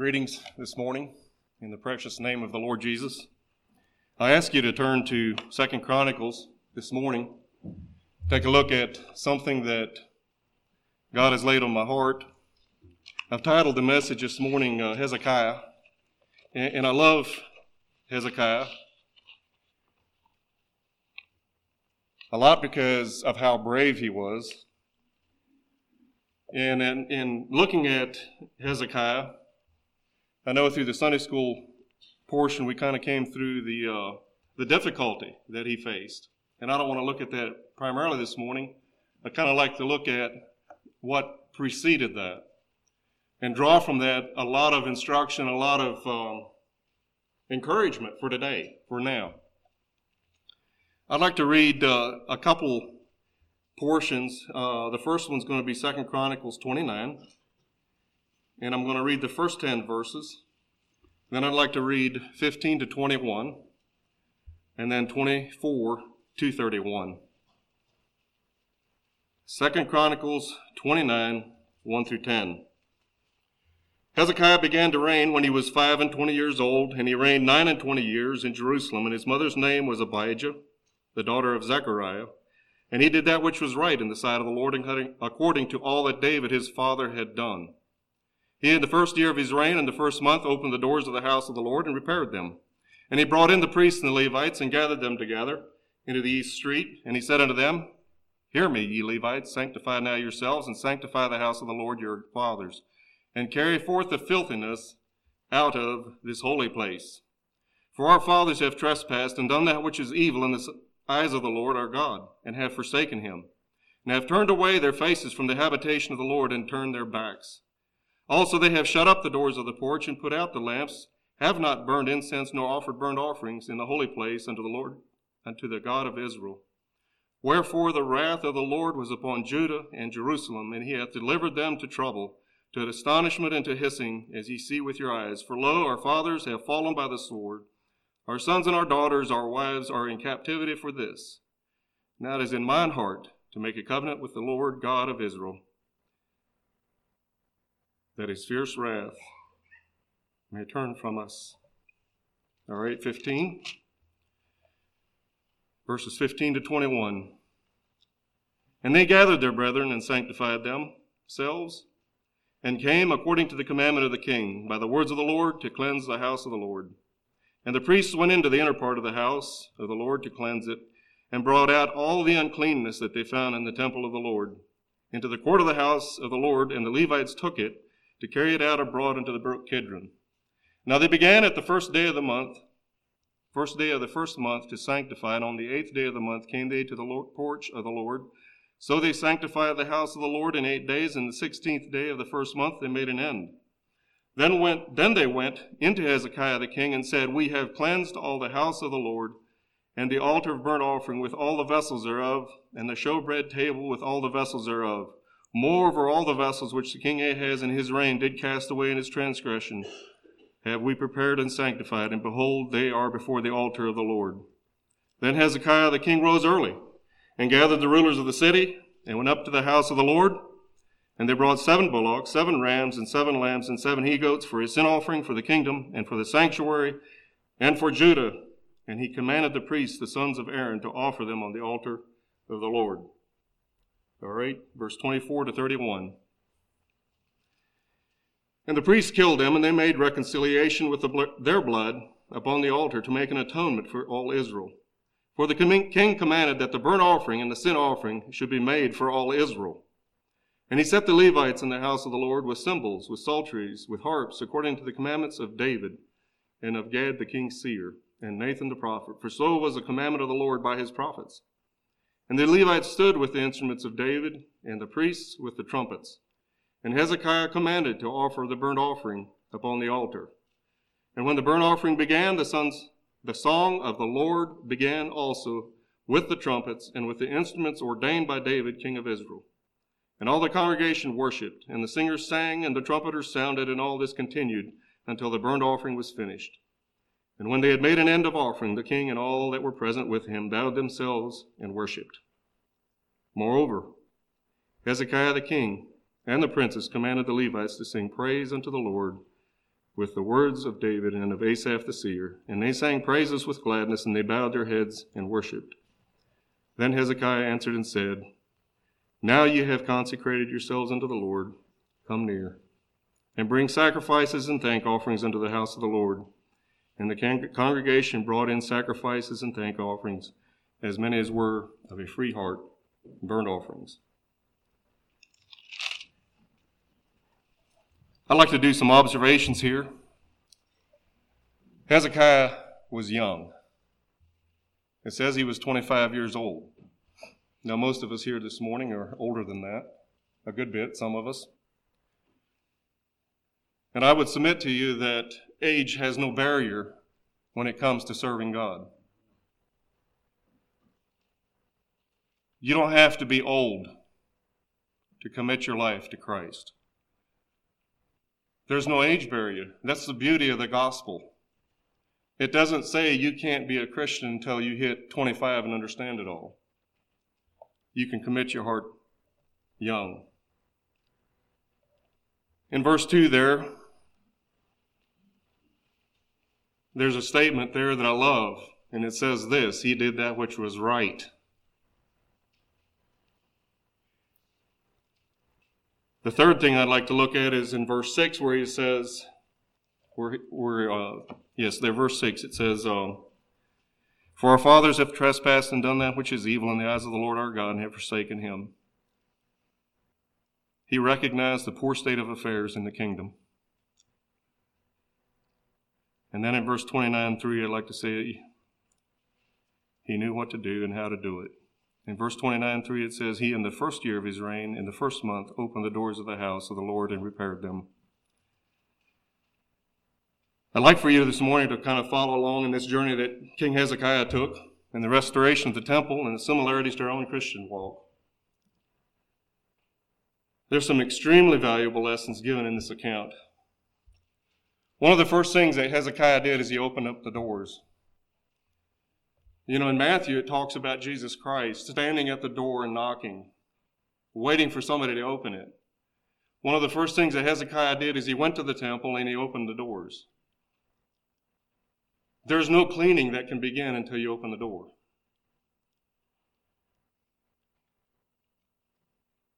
Greetings this morning in the precious name of the Lord Jesus. I ask you to turn to Second Chronicles this morning. Take a look at something that God has laid on my heart. I've titled the message this morning uh, Hezekiah, and, and I love Hezekiah a lot because of how brave he was. And in, in looking at Hezekiah, I know through the Sunday school portion we kind of came through the uh, the difficulty that he faced, and I don't want to look at that primarily this morning. I kind of like to look at what preceded that, and draw from that a lot of instruction, a lot of um, encouragement for today, for now. I'd like to read uh, a couple portions. Uh, the first one's going to be Second Chronicles 29 and I'm going to read the first 10 verses. Then I'd like to read 15 to 21, and then 24 to 31. Second Chronicles 29, 1 through 10. Hezekiah began to reign when he was five and twenty years old, and he reigned nine and twenty years in Jerusalem, and his mother's name was Abijah, the daughter of Zechariah. And he did that which was right in the sight of the Lord, according to all that David his father had done. He, in the first year of his reign, in the first month, opened the doors of the house of the Lord and repaired them. And he brought in the priests and the Levites and gathered them together into the east street. And he said unto them, Hear me, ye Levites, sanctify now yourselves and sanctify the house of the Lord your fathers, and carry forth the filthiness out of this holy place. For our fathers have trespassed and done that which is evil in the eyes of the Lord our God, and have forsaken him, and have turned away their faces from the habitation of the Lord and turned their backs. Also they have shut up the doors of the porch and put out the lamps, have not burned incense nor offered burnt offerings in the holy place unto the Lord, unto the God of Israel. Wherefore the wrath of the Lord was upon Judah and Jerusalem, and he hath delivered them to trouble, to astonishment and to hissing, as ye see with your eyes. For lo, our fathers have fallen by the sword, our sons and our daughters, our wives are in captivity for this. Now it is in mine heart to make a covenant with the Lord God of Israel that his fierce wrath may turn from us. All right, 15. Verses 15 to 21. And they gathered their brethren and sanctified themselves, and came according to the commandment of the king, by the words of the Lord, to cleanse the house of the Lord. And the priests went into the inner part of the house of the Lord to cleanse it, and brought out all the uncleanness that they found in the temple of the Lord into the court of the house of the Lord, and the Levites took it to carry it out abroad into the brook Kidron. Now they began at the first day of the month, first day of the first month, to sanctify, and on the eighth day of the month came they to the Lord, porch of the Lord. So they sanctified the house of the Lord in eight days, and the sixteenth day of the first month they made an end. Then went then they went into Hezekiah the king and said, We have cleansed all the house of the Lord, and the altar of burnt offering with all the vessels thereof, and the showbread table with all the vessels thereof. Moreover, all the vessels which the king Ahaz in his reign did cast away in his transgression have we prepared and sanctified, and behold, they are before the altar of the Lord. Then Hezekiah the king rose early, and gathered the rulers of the city, and went up to the house of the Lord. And they brought seven bullocks, seven rams, and seven lambs, and seven he goats for a sin offering for the kingdom, and for the sanctuary, and for Judah. And he commanded the priests, the sons of Aaron, to offer them on the altar of the Lord. All right, verse 24 to 31. And the priests killed them, and they made reconciliation with the, their blood upon the altar to make an atonement for all Israel. For the king commanded that the burnt offering and the sin offering should be made for all Israel. And he set the Levites in the house of the Lord with cymbals, with psalteries, with harps, according to the commandments of David and of Gad the king's seer, and Nathan the prophet. For so was the commandment of the Lord by his prophets. And the Levites stood with the instruments of David, and the priests with the trumpets. And Hezekiah commanded to offer the burnt offering upon the altar. And when the burnt offering began, the sons, the song of the Lord began also with the trumpets and with the instruments ordained by David, king of Israel. And all the congregation worshipped, and the singers sang, and the trumpeters sounded, and all this continued until the burnt offering was finished. And when they had made an end of offering, the king and all that were present with him bowed themselves and worshipped. Moreover, Hezekiah the king and the princes commanded the Levites to sing praise unto the Lord with the words of David and of Asaph the seer, and they sang praises with gladness, and they bowed their heads and worshipped. Then Hezekiah answered and said, Now ye have consecrated yourselves unto the Lord, come near, and bring sacrifices and thank offerings unto the house of the Lord. And the con- congregation brought in sacrifices and thank offerings, as many as were of a free heart, burnt offerings. I'd like to do some observations here. Hezekiah was young. It says he was 25 years old. Now, most of us here this morning are older than that, a good bit, some of us. And I would submit to you that age has no barrier when it comes to serving God. You don't have to be old to commit your life to Christ. There's no age barrier. That's the beauty of the gospel. It doesn't say you can't be a Christian until you hit 25 and understand it all. You can commit your heart young. In verse 2 there, there's a statement there that I love, and it says this He did that which was right. The third thing I'd like to look at is in verse 6 where he says, where, where uh, yes, there, verse 6, it says, um, For our fathers have trespassed and done that which is evil in the eyes of the Lord our God and have forsaken him. He recognized the poor state of affairs in the kingdom. And then in verse 29 3, I'd like to say, He knew what to do and how to do it. In verse 29 3, it says, He in the first year of his reign, in the first month, opened the doors of the house of the Lord and repaired them. I'd like for you this morning to kind of follow along in this journey that King Hezekiah took in the restoration of the temple and the similarities to our own Christian walk. There's some extremely valuable lessons given in this account. One of the first things that Hezekiah did is he opened up the doors. You know, in Matthew, it talks about Jesus Christ standing at the door and knocking, waiting for somebody to open it. One of the first things that Hezekiah did is he went to the temple and he opened the doors. There's no cleaning that can begin until you open the door.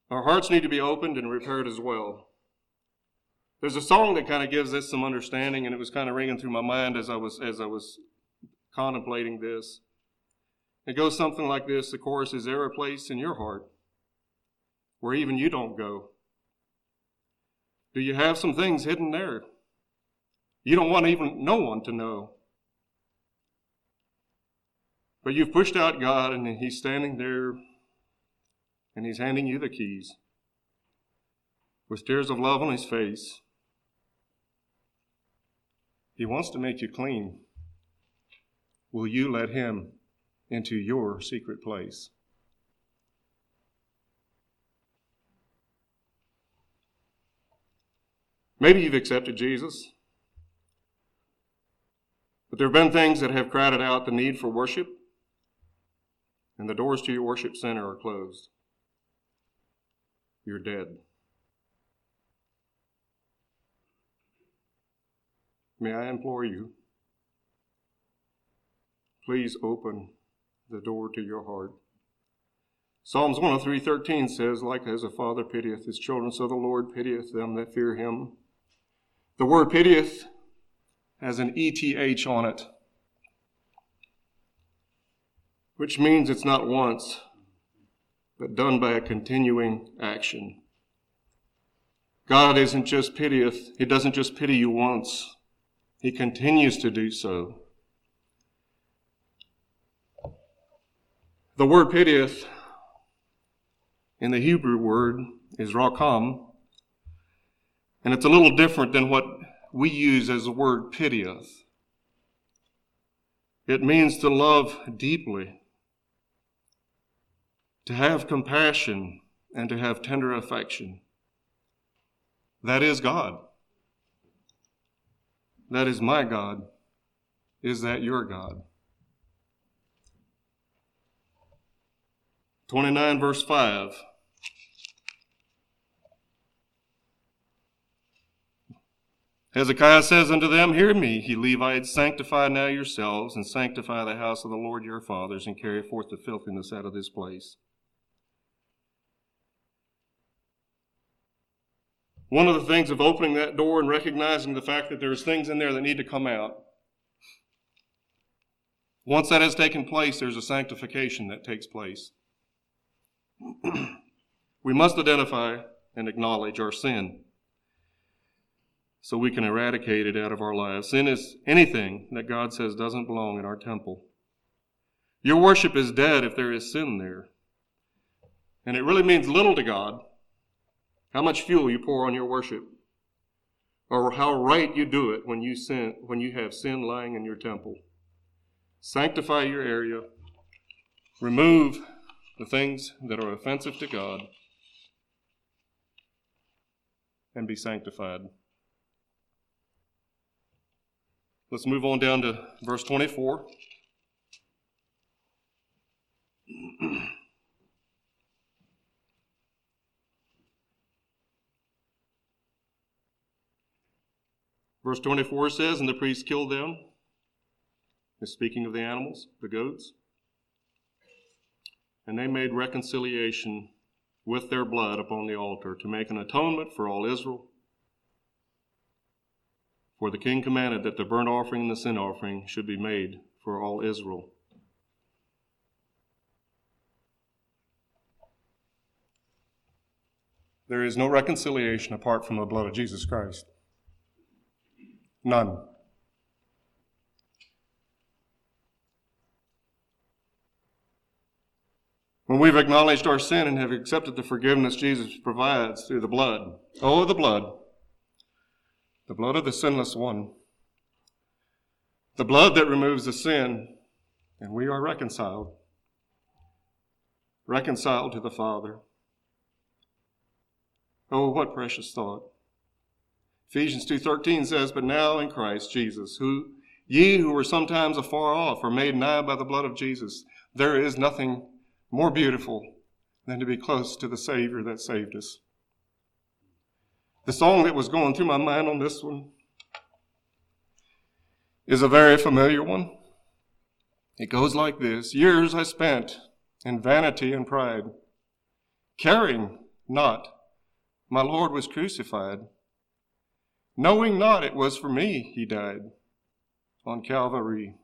Our hearts need to be opened and repaired as well. There's a song that kind of gives this some understanding, and it was kind of ringing through my mind as I was as I was contemplating this. It goes something like this the chorus is there a place in your heart where even you don't go? Do you have some things hidden there? You don't want even no one to know. But you've pushed out God and He's standing there and He's handing you the keys with tears of love on His face. He wants to make you clean. Will you let Him into your secret place. Maybe you've accepted Jesus, but there have been things that have crowded out the need for worship, and the doors to your worship center are closed. You're dead. May I implore you, please open the door to your heart. Psalms 103:13 says, "Like as a father pitieth his children, so the Lord pitieth them that fear him." The word pitieth has an ETH on it, which means it's not once, but done by a continuing action. God isn't just pitieth, He doesn't just pity you once, He continues to do so. The word pitieth in the Hebrew word is racham, and it's a little different than what we use as the word pitieth. It means to love deeply, to have compassion, and to have tender affection. That is God. That is my God. Is that your God? 29, verse 5. Hezekiah says unto them, Hear me, ye Levites, sanctify now yourselves, and sanctify the house of the Lord your fathers, and carry forth the filthiness out of this place. One of the things of opening that door and recognizing the fact that there's things in there that need to come out. Once that has taken place, there's a sanctification that takes place. we must identify and acknowledge our sin so we can eradicate it out of our lives. Sin is anything that God says doesn't belong in our temple. Your worship is dead if there is sin there. And it really means little to God how much fuel you pour on your worship or how right you do it when you sin when you have sin lying in your temple. Sanctify your area. Remove the things that are offensive to God and be sanctified. Let's move on down to verse 24. Verse 24 says, And the priest killed them. Speaking of the animals, the goats. And they made reconciliation with their blood upon the altar to make an atonement for all Israel for the king commanded that the burnt offering and the sin offering should be made for all Israel. There is no reconciliation apart from the blood of Jesus Christ. None. When we've acknowledged our sin and have accepted the forgiveness Jesus provides through the blood, oh, the blood, the blood of the sinless one, the blood that removes the sin, and we are reconciled, reconciled to the Father. Oh, what precious thought. Ephesians 2:13 says, "But now in Christ Jesus, who ye who were sometimes afar off are made nigh by the blood of Jesus. There is nothing more beautiful than to be close to the Savior that saved us." The song that was going through my mind on this one is a very familiar one. It goes like this Years I spent in vanity and pride, caring not my Lord was crucified, knowing not it was for me he died on Calvary.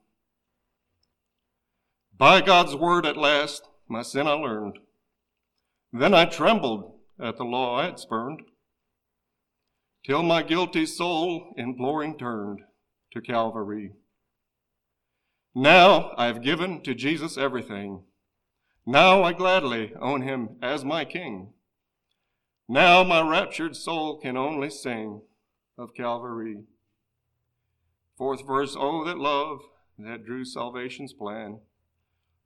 By God's word at last my sin I learned. Then I trembled at the law I had spurned till my guilty soul imploring turned to Calvary. Now I've given to Jesus everything. Now I gladly own him as my king. Now my raptured soul can only sing of Calvary. Fourth verse, oh, that love that drew salvation's plan.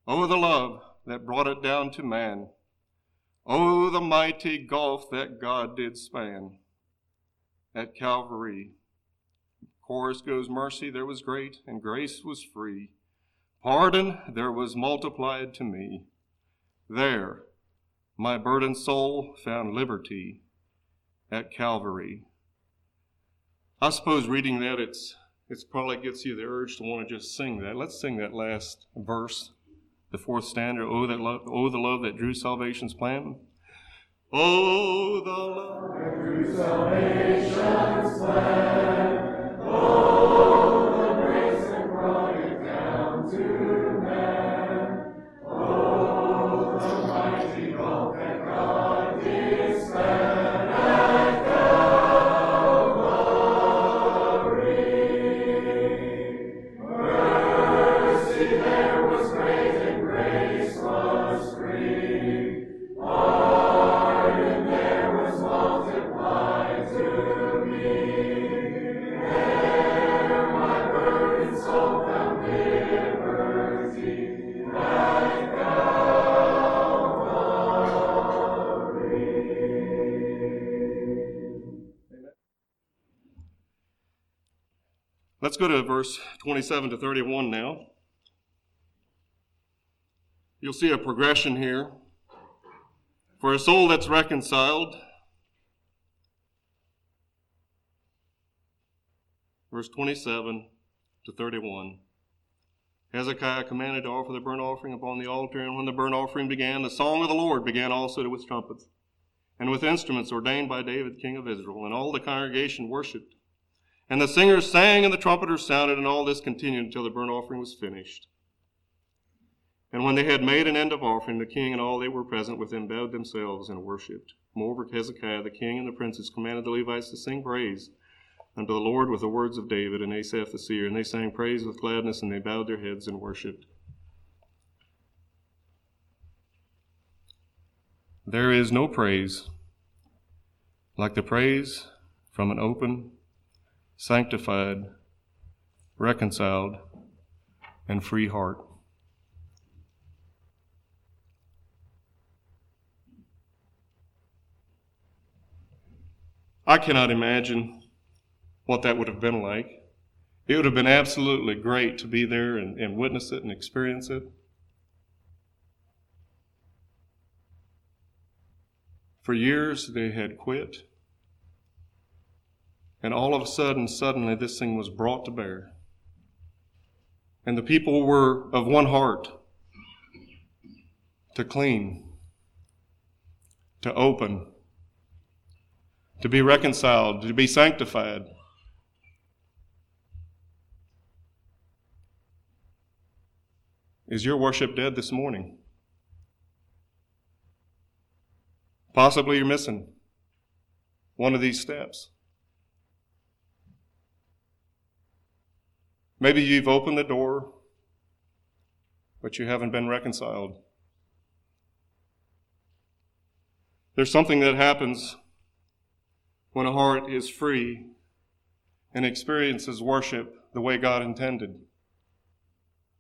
Oh, the love that brought it down to man. Oh, the mighty gulf that God did span at Calvary. Chorus goes, Mercy there was great, and grace was free. Pardon there was multiplied to me. There, my burdened soul found liberty at Calvary. I suppose reading that, it's it's probably gets you the urge to want to just sing that. Let's sing that last verse, the fourth stanza. Oh, that love, oh, the love that drew salvation's plan. Oh, the love through salvation's plan. Oh, 27 to 31 now. You'll see a progression here. For a soul that's reconciled, verse 27 to 31. Hezekiah commanded to offer the burnt offering upon the altar, and when the burnt offering began, the song of the Lord began also with trumpets, and with instruments ordained by David, king of Israel. And all the congregation worshipped. And the singers sang, and the trumpeters sounded, and all this continued until the burnt offering was finished. And when they had made an end of offering, the king and all they were present with bowed themselves and worshipped. Moreover, Hezekiah the king and the princes commanded the Levites to sing praise unto the Lord with the words of David and Asaph the seer, and they sang praise with gladness, and they bowed their heads and worshipped. There is no praise like the praise from an open, sanctified, reconciled, and free heart. I cannot imagine what that would have been like. It would have been absolutely great to be there and, and witness it and experience it. For years they had quit. And all of a sudden, suddenly, this thing was brought to bear. And the people were of one heart to clean, to open, to be reconciled, to be sanctified. Is your worship dead this morning? Possibly you're missing one of these steps. Maybe you've opened the door, but you haven't been reconciled. There's something that happens when a heart is free and experiences worship the way God intended.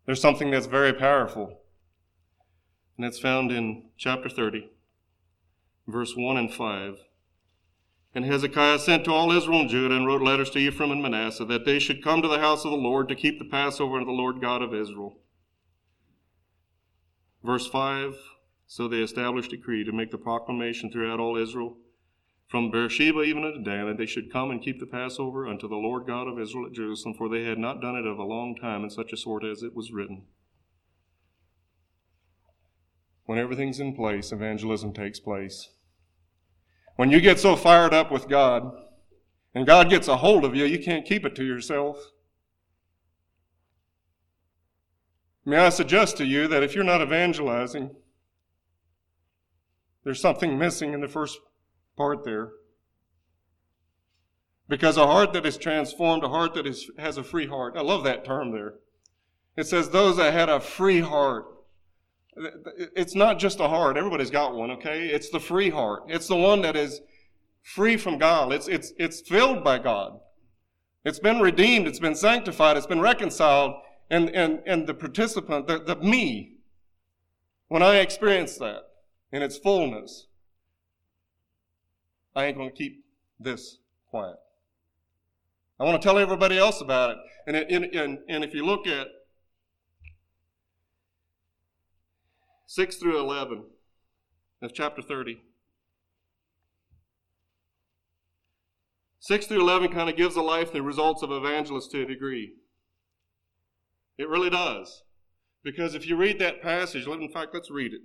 There's something that's very powerful, and it's found in chapter 30, verse 1 and 5. And Hezekiah sent to all Israel and Judah and wrote letters to Ephraim and Manasseh that they should come to the house of the Lord to keep the Passover unto the Lord God of Israel. Verse 5 So they established a decree to make the proclamation throughout all Israel from Beersheba even unto Dan, that they should come and keep the Passover unto the Lord God of Israel at Jerusalem, for they had not done it of a long time in such a sort as it was written. When everything's in place, evangelism takes place. When you get so fired up with God, and God gets a hold of you, you can't keep it to yourself. May I suggest to you that if you're not evangelizing, there's something missing in the first part there. Because a heart that is transformed, a heart that is, has a free heart. I love that term there. It says those that had a free heart. It's not just a heart. Everybody's got one, okay? It's the free heart. It's the one that is free from God. It's, it's, it's filled by God. It's been redeemed. It's been sanctified. It's been reconciled. And, and, and the participant, the, the me, when I experience that in its fullness, I ain't going to keep this quiet. I want to tell everybody else about it. And, and, and, and if you look at 6 through 11 of chapter 30, 6 through 11 kind of gives the life the results of evangelists to a degree. It really does. Because if you read that passage, in fact, let's read it.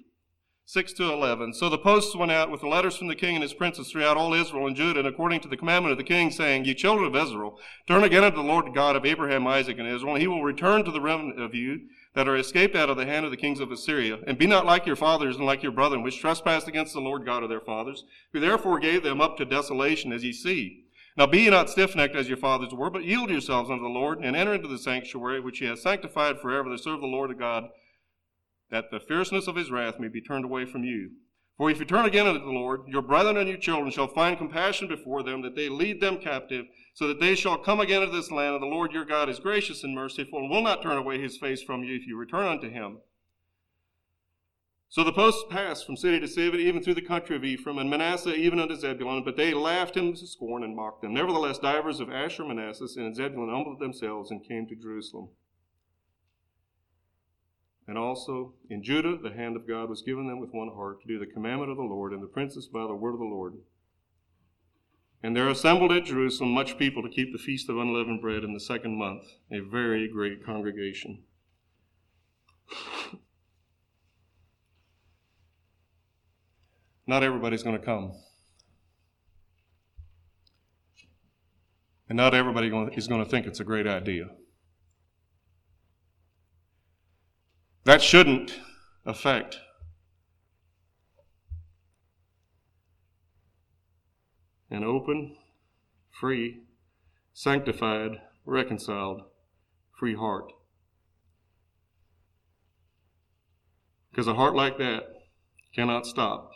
6 to 11. So the posts went out with the letters from the king and his princes throughout all Israel and Judah, and according to the commandment of the king, saying, Ye children of Israel, turn again unto the Lord God of Abraham, Isaac, and Israel, and he will return to the remnant of you that are escaped out of the hand of the kings of Assyria. And be not like your fathers and like your brethren, which trespassed against the Lord God of their fathers, who therefore gave them up to desolation, as ye see. Now be ye not stiffnecked as your fathers were, but yield yourselves unto the Lord, and enter into the sanctuary which he has sanctified forever to serve the Lord God that the fierceness of his wrath may be turned away from you. For if you turn again unto the Lord, your brethren and your children shall find compassion before them, that they lead them captive, so that they shall come again into this land, and the Lord your God is gracious and merciful, and will not turn away his face from you if you return unto him. So the posts passed from city to city, even through the country of Ephraim, and Manasseh even unto Zebulun, but they laughed him to scorn and mocked them. Nevertheless, divers of Asher, Manasseh, and Zebulun humbled themselves and came to Jerusalem. And also in Judah, the hand of God was given them with one heart to do the commandment of the Lord, and the princes by the word of the Lord. And there assembled at Jerusalem much people to keep the feast of unleavened bread in the second month, a very great congregation. Not everybody's going to come. And not everybody is going to think it's a great idea. That shouldn't affect an open, free, sanctified, reconciled, free heart. Because a heart like that cannot stop.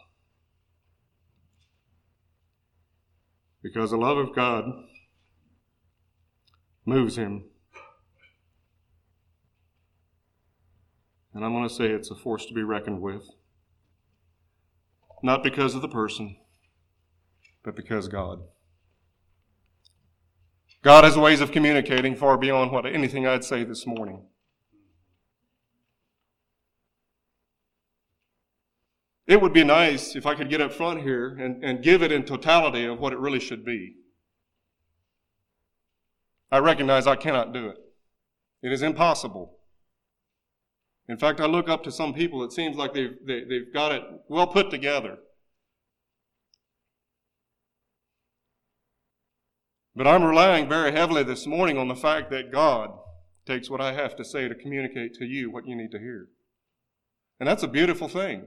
Because the love of God moves him. And I'm going to say it's a force to be reckoned with. Not because of the person, but because God. God has ways of communicating far beyond what anything I'd say this morning. It would be nice if I could get up front here and, and give it in totality of what it really should be. I recognize I cannot do it. It is impossible. In fact, I look up to some people, it seems like they've, they, have they have got it well put together. But I'm relying very heavily this morning on the fact that God takes what I have to say to communicate to you what you need to hear. And that's a beautiful thing.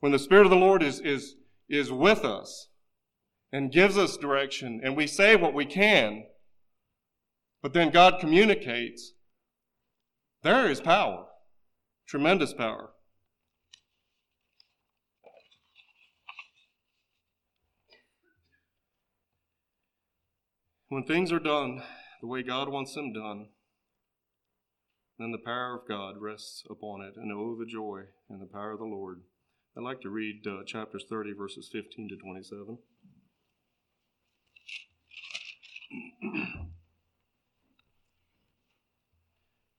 When the Spirit of the Lord is, is, is with us and gives us direction and we say what we can, but then God communicates, there is power, tremendous power. When things are done the way God wants them done, then the power of God rests upon it. And oh, the joy and the power of the Lord. I'd like to read uh, chapters 30, verses 15 to 27.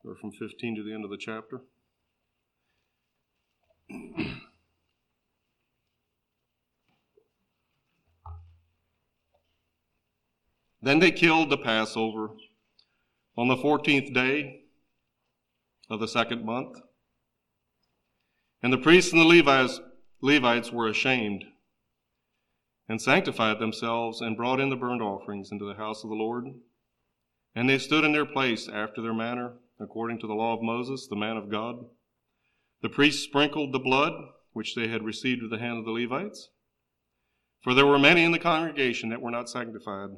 or from 15 to the end of the chapter. then they killed the Passover on the 14th day of the second month. And the priests and the Levites, Levites were ashamed and sanctified themselves and brought in the burnt offerings into the house of the Lord. And they stood in their place after their manner according to the law of Moses, the man of God. The priests sprinkled the blood which they had received at the hand of the Levites. For there were many in the congregation that were not sanctified.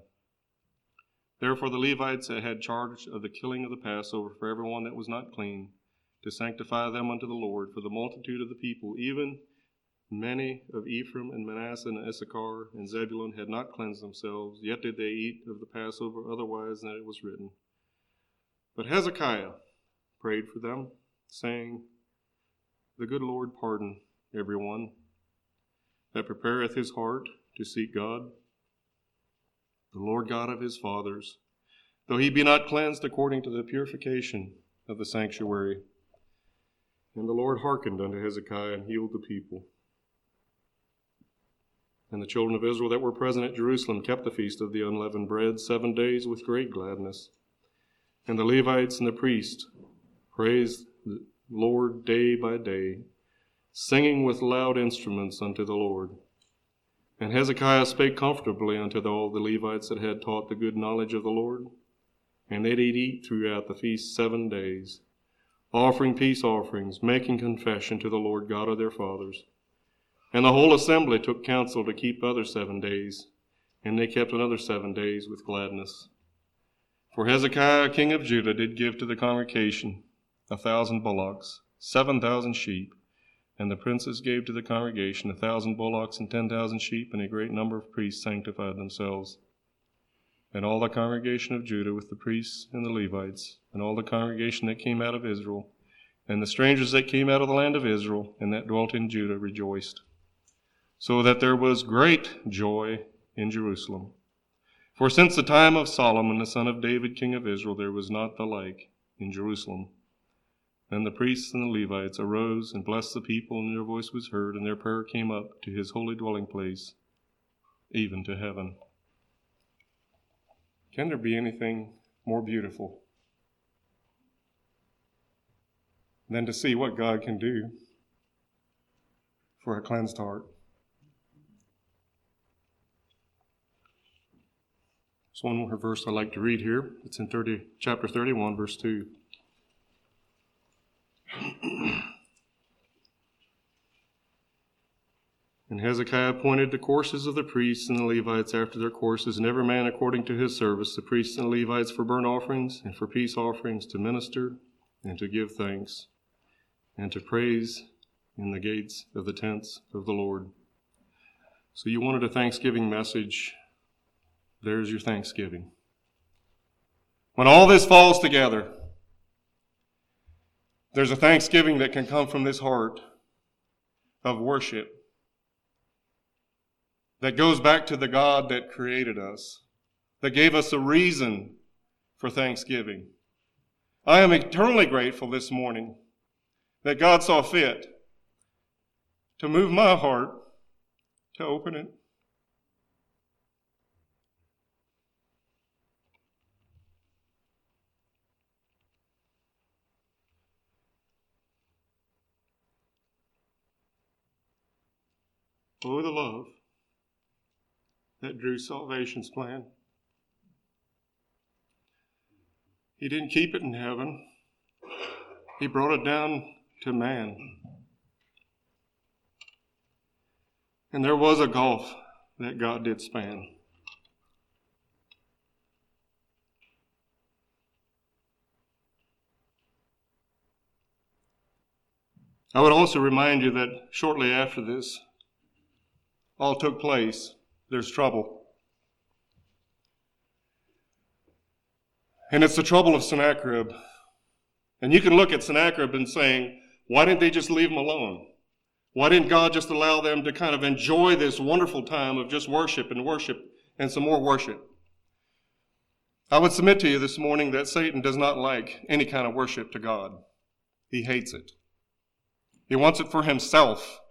Therefore the Levites had charge of the killing of the Passover for everyone that was not clean, to sanctify them unto the Lord. For the multitude of the people, even many of Ephraim and Manasseh and Issachar and Zebulun, had not cleansed themselves, yet did they eat of the Passover otherwise than it was written. But Hezekiah prayed for them, saying, The good Lord pardon everyone that prepareth his heart to seek God, the Lord God of his fathers, though he be not cleansed according to the purification of the sanctuary. And the Lord hearkened unto Hezekiah and healed the people. And the children of Israel that were present at Jerusalem kept the feast of the unleavened bread seven days with great gladness. And the Levites and the priests praised Lord day by day, singing with loud instruments unto the Lord. And Hezekiah spake comfortably unto all the Levites that had taught the good knowledge of the Lord. And they did eat throughout the feast seven days, offering peace offerings, making confession to the Lord God of their fathers. And the whole assembly took counsel to keep other seven days, and they kept another seven days with gladness. For Hezekiah, king of Judah, did give to the congregation a thousand bullocks, seven thousand sheep, and the princes gave to the congregation a thousand bullocks and ten thousand sheep, and a great number of priests sanctified themselves. And all the congregation of Judah with the priests and the Levites, and all the congregation that came out of Israel, and the strangers that came out of the land of Israel, and that dwelt in Judah, rejoiced. So that there was great joy in Jerusalem. For since the time of Solomon, the son of David, king of Israel, there was not the like in Jerusalem. And then the priests and the Levites arose and blessed the people, and their voice was heard, and their prayer came up to his holy dwelling place. even to heaven. Can there be anything more beautiful than to see what God can do for a cleansed heart? There's one more verse I like to read here. It's in 30, chapter 31, verse 2. And Hezekiah appointed the courses of the priests and the Levites after their courses, and every man according to his service, the priests and the Levites for burnt offerings and for peace offerings, to minister and to give thanks, and to praise in the gates of the tents of the Lord. So you wanted a Thanksgiving message. There's your Thanksgiving. When all this falls together, there's a Thanksgiving that can come from this heart of worship that goes back to the God that created us, that gave us a reason for thanksgiving. I am eternally grateful this morning that God saw fit to move my heart to open it. Oh, the love that drew salvation's plan. He didn't keep it in heaven, He brought it down to man. And there was a gulf that God did span. I would also remind you that shortly after this all took place, there's trouble. And it's the trouble of Sennacherib. And you can look at Sennacherib and saying, why didn't they just leave him alone? Why didn't God just allow them to kind of enjoy this wonderful time of just worship and worship and some more worship? I would submit to you this morning that Satan does not like any kind of worship to God. He hates it. He wants it for himself.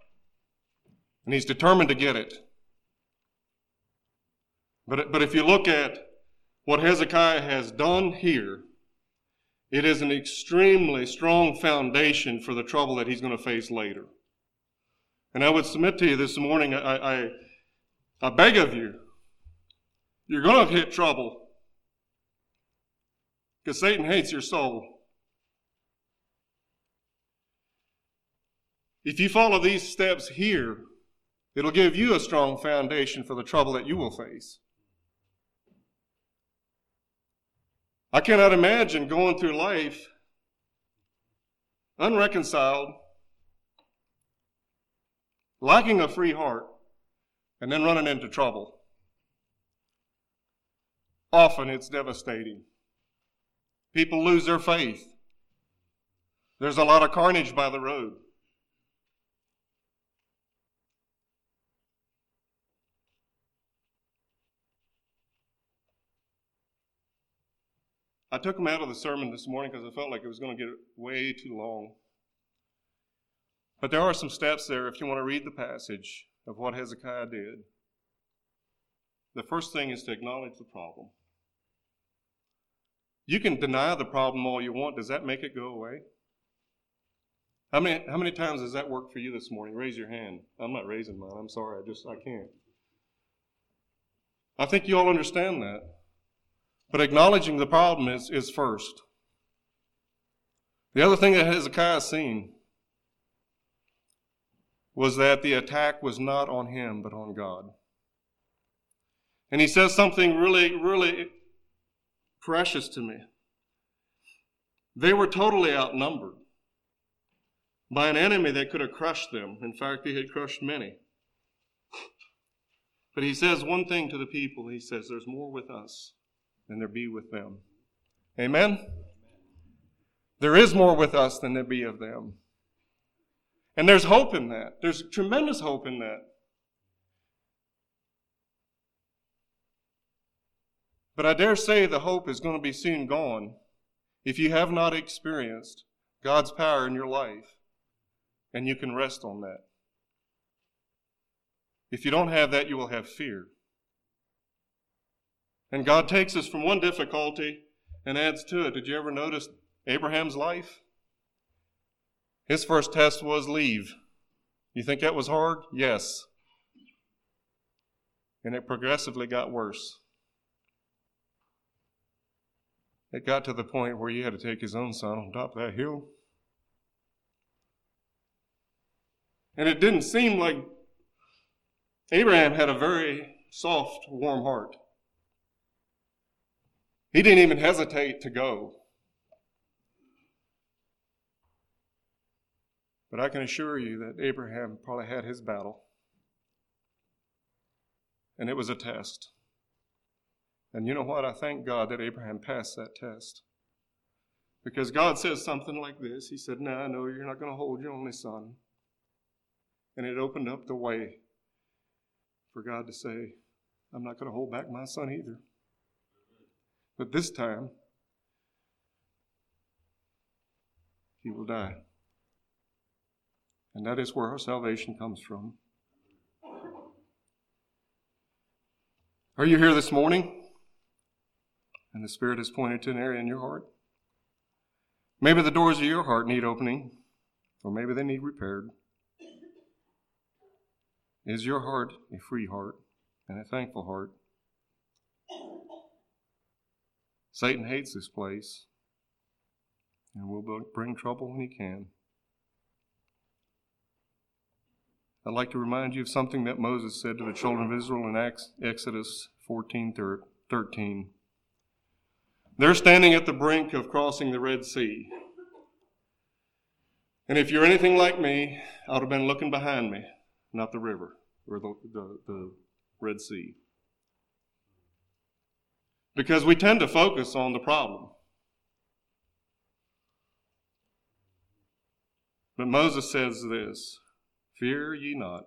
And he's determined to get it. But, but if you look at what Hezekiah has done here, it is an extremely strong foundation for the trouble that he's going to face later. And I would submit to you this morning, I, I, I beg of you, you're going to hit trouble because Satan hates your soul. If you follow these steps here, it'll give you a strong foundation for the trouble that you will face. I cannot imagine going through life unreconciled, lacking a free heart, and then running into trouble. Often it's devastating. People lose their faith. There's a lot of carnage by the road. I took them out of the sermon this morning because I felt like it was going to get way too long. But there are some steps there if you want to read the passage of what Hezekiah did. The first thing is to acknowledge the problem. You can deny the problem all you want. Does that make it go away? How many, how many times does that work for you this morning? Raise your hand. I'm not raising mine. I'm sorry. I just, I can't. I think you all understand that. But acknowledging the problem is, is first. The other thing that Hezekiah seen was that the attack was not on him, but on God. And he says something really, really precious to me. They were totally outnumbered by an enemy that could have crushed them. In fact, he had crushed many. But he says one thing to the people. He says, There's more with us than there be with them. Amen? There is more with us than there be of them. And there's hope in that. There's tremendous hope in that. But I dare say the hope is going to be soon gone if you have not experienced God's power in your life. And you can rest on that. If you don't have that, you will have fear. And God takes us from one difficulty and adds to it. Did you ever notice Abraham's life? His first test was leave. You think that was hard? Yes. And it progressively got worse. It got to the point where he had to take his own son on top of that hill. And it didn't seem like Abraham had a very soft, warm heart. He didn't even hesitate to go. But I can assure you that Abraham probably had his battle. And it was a test. And you know what? I thank God that Abraham passed that test. Because God says something like this He said, Now I know you're not going to hold your only son. And it opened up the way for God to say, I'm not going to hold back my son either. But this time, he will die. And that is where our salvation comes from. Are you here this morning? And the Spirit has pointed to an area in your heart? Maybe the doors of your heart need opening, or maybe they need repaired. Is your heart a free heart and a thankful heart? Satan hates this place and will bring trouble when he can. I'd like to remind you of something that Moses said to the children of Israel in Exodus 14 13. They're standing at the brink of crossing the Red Sea. And if you're anything like me, I would have been looking behind me, not the river or the, the, the Red Sea. Because we tend to focus on the problem. But Moses says this Fear ye not,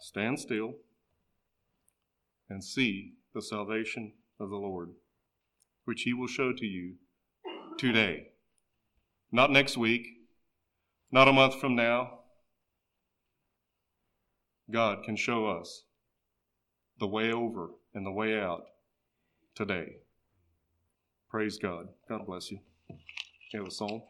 stand still, and see the salvation of the Lord, which he will show to you today. Not next week, not a month from now. God can show us the way over and the way out today. Praise God. God bless you. You have a song?